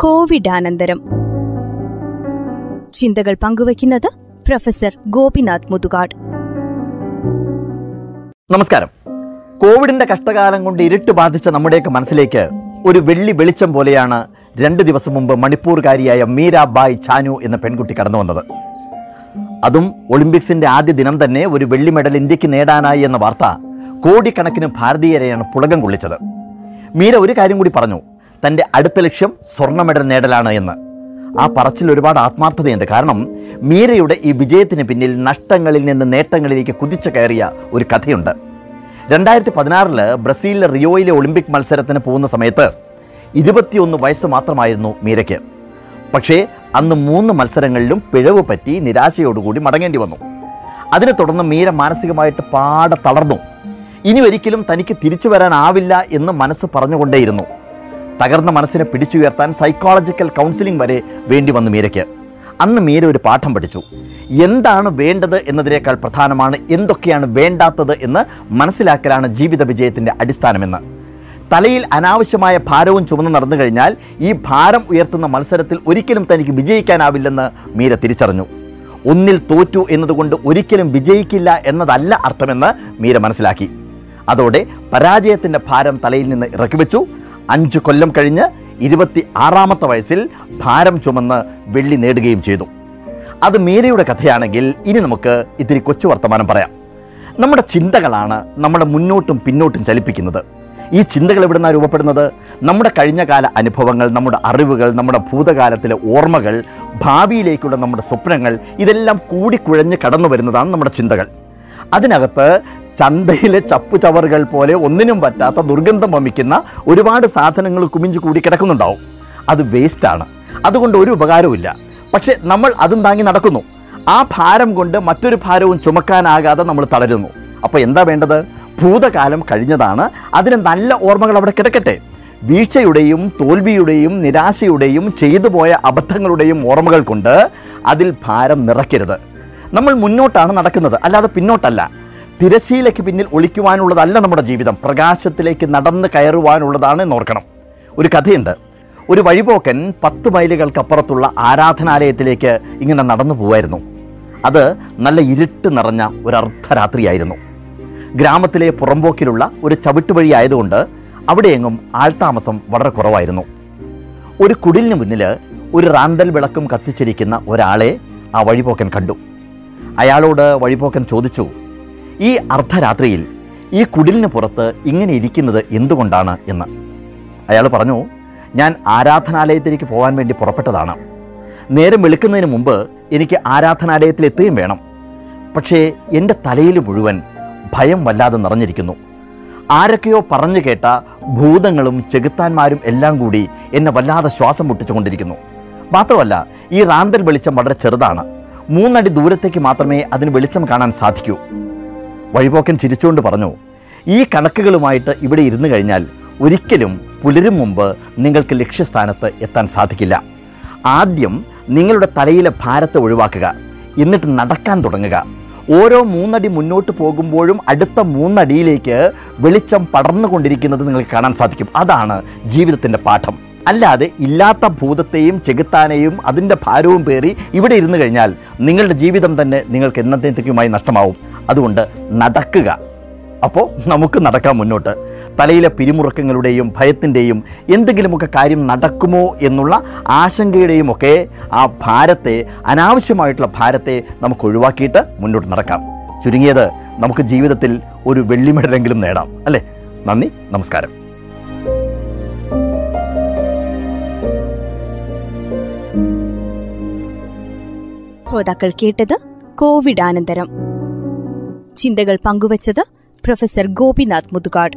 കോവിഡാനന്തരം. ചിന്തകൾ പങ്കുവയ്ക്കുന്നത് പ്രൊഫസർ ഗോപിനാഥ് മുതുകാട്. നമസ്കാരം. കോവിഡിന്റെ കഷ്ടകാലം കൊണ്ട് ഇരുട്ട് ബാധിച്ച നമ്മുടെയൊക്കെ മനസ്സിലേക്ക് ഒരു വെള്ളി വെളിച്ചം പോലെയാണ് രണ്ട് ദിവസം മുമ്പ് മണിപ്പൂർകാരിയായ മീരാബായ് ചാനു എന്ന പെൺകുട്ടി കടന്നു വന്നത്. അതും ഒളിമ്പിക്സിന്റെ ആദ്യ ദിനം തന്നെ ഒരു വെള്ളി മെഡൽ ഇന്ത്യയ്ക്ക് നേടാനായി എന്ന വാർത്ത കോടിക്കണക്കിന് ഭാരതീയരെയാണ് പുളകം കൊള്ളിച്ചത്. മീര ഒരു കാര്യം കൂടി പറഞ്ഞു. തന്റെ അടുത്ത ലക്ഷ്യം സ്വർണ മെഡൽ നേടലാണ് എന്ന്. ആ പറച്ചിൽ ഒരുപാട് ആത്മാർത്ഥതയുണ്ട്. കാരണം മീരയുടെ ഈ വിജയത്തിന് പിന്നിൽ നഷ്ടങ്ങളിൽ നിന്ന് നേട്ടങ്ങളിലേക്ക് കുതിച്ചു കയറിയ ഒരു കഥയുണ്ട്. രണ്ടായിരത്തി പതിനാറിൽ ബ്രസീലിലെ റിയോയിലെ ഒളിമ്പിക് മത്സരത്തിന് പോകുന്ന സമയത്ത് ഇരുപത്തിയൊന്ന് വയസ്സ് മാത്രമായിരുന്നു മീരയ്ക്ക്. പക്ഷേ അന്ന് മൂന്ന് മത്സരങ്ങളിലും പിഴവ് പറ്റി നിരാശയോടുകൂടി മടങ്ങേണ്ടി വന്നു. അതിനെ തുടർന്ന് മീര മാനസികമായിട്ട് പാടെ തളർന്നു. ഇനി ഒരിക്കലും തനിക്ക് തിരിച്ചു വരാനാവില്ല എന്ന് മനസ്സ് പറഞ്ഞുകൊണ്ടേയിരുന്നു. തകർന്ന മനസ്സിനെ പിടിച്ചുയർത്താൻ സൈക്കോളജിക്കൽ കൗൺസിലിംഗ് വരെ വേണ്ടി വന്നു മീരയ്ക്ക്. അന്ന് മീര ഒരു പാഠം പഠിച്ചു. എന്താണ് വേണ്ടത് എന്നതിനേക്കാൾ പ്രധാനമാണ് എന്തൊക്കെയാണ് വേണ്ടാത്തത് എന്ന് മനസ്സിലാക്കലാണ് ജീവിത വിജയത്തിന്റെ അടിസ്ഥാനമെന്ന്. തലയിൽ അനാവശ്യമായ ഭാരവും ചുമന്ന് നടന്നു കഴിഞ്ഞാൽ ഈ ഭാരം ഉയർത്തുന്ന മത്സരത്തിൽ ഒരിക്കലും തനിക്ക് വിജയിക്കാനാവില്ലെന്ന് മീര തിരിച്ചറിഞ്ഞു. ഒന്നിൽ തോറ്റു എന്നതുകൊണ്ട് ഒരിക്കലും വിജയിക്കില്ല എന്നതല്ല അർത്ഥമെന്ന് മീര മനസ്സിലാക്കി. അതോടെ പരാജയത്തിന്റെ ഭാരം തലയിൽ നിന്ന് ഇറക്കി വെച്ചു അഞ്ച് കൊല്ലം കഴിഞ്ഞ് ഇരുപത്തി ആറാമത്തെ വയസ്സിൽ ഭാരം ചുമന്ന് വെള്ളി നേടുകയും ചെയ്തു. അത് മീരയുടെ കഥയാണെങ്കിൽ ഇനി നമുക്ക് ഇത്തിരി കൊച്ചു വർത്തമാനം പറയാം. നമ്മുടെ ചിന്തകളാണ് നമ്മുടെ മുന്നോട്ടും പിന്നോട്ടും ചലിപ്പിക്കുന്നത്. ഈ ചിന്തകൾ എവിടുന്നാണ് രൂപപ്പെടുന്നത്? നമ്മുടെ കഴിഞ്ഞകാല അനുഭവങ്ങൾ നമ്മുടെ അറിവുകൾ നമ്മുടെ ഭൂതകാലത്തിലെ ഓർമ്മകൾ ഭാവിയിലേക്കുള്ള നമ്മുടെ സ്വപ്നങ്ങൾ ഇതെല്ലാം കൂടിക്കുഴഞ്ഞ് കടന്നു വരുന്നതാണ് നമ്മുടെ ചിന്തകൾ. അതിനകത്ത് ചന്തയിലെ ചപ്പുചവറുകൾ പോലെ ഒന്നിനും പറ്റാത്ത ദുർഗന്ധം വമിക്കുന്ന ഒരുപാട് സാധനങ്ങൾ കുമിഞ്ഞു കൂടി കിടക്കുന്നുണ്ടാവും. അത് വേസ്റ്റാണ് അതുകൊണ്ട് ഒരു ഉപകാരവുമില്ല പക്ഷേ നമ്മൾ അതും താങ്ങി നടക്കുന്നു. ആ ഭാരം കൊണ്ട് മറ്റൊരു ഭാരവും ചുമക്കാനാകാതെ നമ്മൾ തളരുന്നു. അപ്പോൾ എന്താ വേണ്ടത്? ഭൂതകാലം കഴിഞ്ഞതാണ്. അതിന് നല്ല ഓർമ്മകൾ അവിടെ കിടക്കട്ടെ. വീഴ്ചയുടെയും തോൽവിയുടെയും നിരാശയുടെയും ചെയ്തു പോയ അബദ്ധങ്ങളുടെയും ഓർമ്മകൾ കൊണ്ട് അതിൽ ഭാരം നിറയ്ക്കരുത്. നമ്മൾ മുന്നോട്ടാണ് നടക്കുന്നത്. അല്ലാതെ പിന്നോട്ടല്ല. തിരശീലയ്ക്ക് പിന്നിൽ ഒളിക്കുവാനുള്ളതല്ല നമ്മുടെ ജീവിതം. പ്രകാശത്തിലേക്ക് നടന്ന് കയറുവാനുള്ളതാണ് എന്നോർക്കണം ഒരു കഥയുണ്ട്. ഒരു വഴിപോക്കൻ പത്ത് മൈലുകൾക്കപ്പുറത്തുള്ള ആരാധനാലയത്തിലേക്ക് ഇങ്ങനെ നടന്നു പോവായിരുന്നു. അത് നല്ല ഇരുട്ട് നിറഞ്ഞ ഒരു അർദ്ധരാത്രിയായിരുന്നു ഗ്രാമത്തിലെ പുറമ്പോക്കിലുള്ള ഒരു ചവിട്ടുവഴി ആയതുകൊണ്ട് അവിടെയെങ്ങും ആൾതാമസം വളരെ കുറവായിരുന്നു. ഒരു കുടിലിന് മുന്നിൽ ഒരു റാന്തൽ വിളക്കും കത്തിച്ചിരിക്കുന്ന ഒരാളെ ആ വഴിപോക്കൻ കണ്ടു. അയാളോട് വഴിപോക്കൻ ചോദിച്ചു ഈ അർദ്ധരാത്രിയിൽ ഈ കുടിലിന് പുറത്ത് ഇങ്ങനെ ഇരിക്കുന്നത് എന്തുകൊണ്ടാണ് എന്ന്. അയാൾ പറഞ്ഞു ഞാൻ ആരാധനാലയത്തിലേക്ക് പോകാൻ വേണ്ടി പുറപ്പെട്ടതാണ്. നേരം വെളുക്കുന്നതിന് മുമ്പ് എനിക്ക് ആരാധനാലയത്തിൽ എത്തുകയും വേണം. പക്ഷേ എന്റെ തലയിൽ മുഴുവൻ ഭയം വല്ലാതെ നിറഞ്ഞിരിക്കുന്നു. ആരൊക്കെയോ പറഞ്ഞു കേട്ട ഭൂതങ്ങളും ചെകുത്താന്മാരും എല്ലാം കൂടി എന്നെ വല്ലാതെ ശ്വാസം മുട്ടിച്ചുകൊണ്ടിരിക്കുന്നു. മാത്രമല്ല ഈ റാന്തൽ വെളിച്ചം വളരെ ചെറുതാണ്. മൂന്നടി ദൂരത്തേക്ക് മാത്രമേ അതിന് വെളിച്ചം കാണാൻ സാധിക്കൂ. വഴിപോക്കൻ ചിരിച്ചുകൊണ്ട് പറഞ്ഞു ഈ കണക്കുകളുമായിട്ട് ഇവിടെ ഇരുന്നു കഴിഞ്ഞാൽ ഒരിക്കലും പുലരും മുമ്പ് നിങ്ങൾക്ക് ലക്ഷ്യസ്ഥാനത്ത് എത്താൻ സാധിക്കില്ല. ആദ്യം നിങ്ങളുടെ തലയിലെ ഭാരത്തെ ഒഴിവാക്കുക എന്നിട്ട് നടക്കാൻ തുടങ്ങുക. ഓരോ മൂന്നടി മുന്നോട്ട് പോകുമ്പോഴും അടുത്ത മൂന്നടിയിലേക്ക് വെളിച്ചം പടർന്നുകൊണ്ടിരിക്കുന്നത് നിങ്ങൾക്ക് കാണാൻ സാധിക്കും. അതാണ് ജീവിതത്തിന്റെ പാഠം. അല്ലാതെ ഇല്ലാത്ത ഭൂതത്തെയും ചെകുത്താനെയും അതിന്റെ ഭാരവും പേറി ഇവിടെ ഇരുന്ന് കഴിഞ്ഞാൽ നിങ്ങളുടെ ജീവിതം തന്നെ നിങ്ങൾക്ക് എന്നത്തേക്കുമായി നഷ്ടമാവും. അതുകൊണ്ട് നടക്കുക. അപ്പോൾ നമുക്ക് നടക്കാം മുന്നോട്ട്. തലയിലെ പിരിമുറുക്കങ്ങളുടെയും ഭയത്തിന്റെയും എന്തെങ്കിലുമൊക്കെ കാര്യം നടക്കുമോ എന്നുള്ള ആശങ്കയുടെയും ഒക്കെ ആ ഭാരത്തെ അനാവശ്യമായിട്ടുള്ള ഭാരത്തെ നമുക്ക് ഒഴിവാക്കിയിട്ട് മുന്നോട്ട് നടക്കാം. ചുരുങ്ങിയത് നമുക്ക് ജീവിതത്തിൽ ഒരു വെള്ളിമെഡലെങ്കിലും നേടാം. അല്ലേ? നന്ദി നമസ്കാരം. ശ്രോതാക്കൾ കേട്ടത് കോവിഡാനന്തരം. ചിന്തകൾ പങ്കുവച്ചത് പ്രൊഫസർ ഗോപിനാഥ് മുതുകാട്.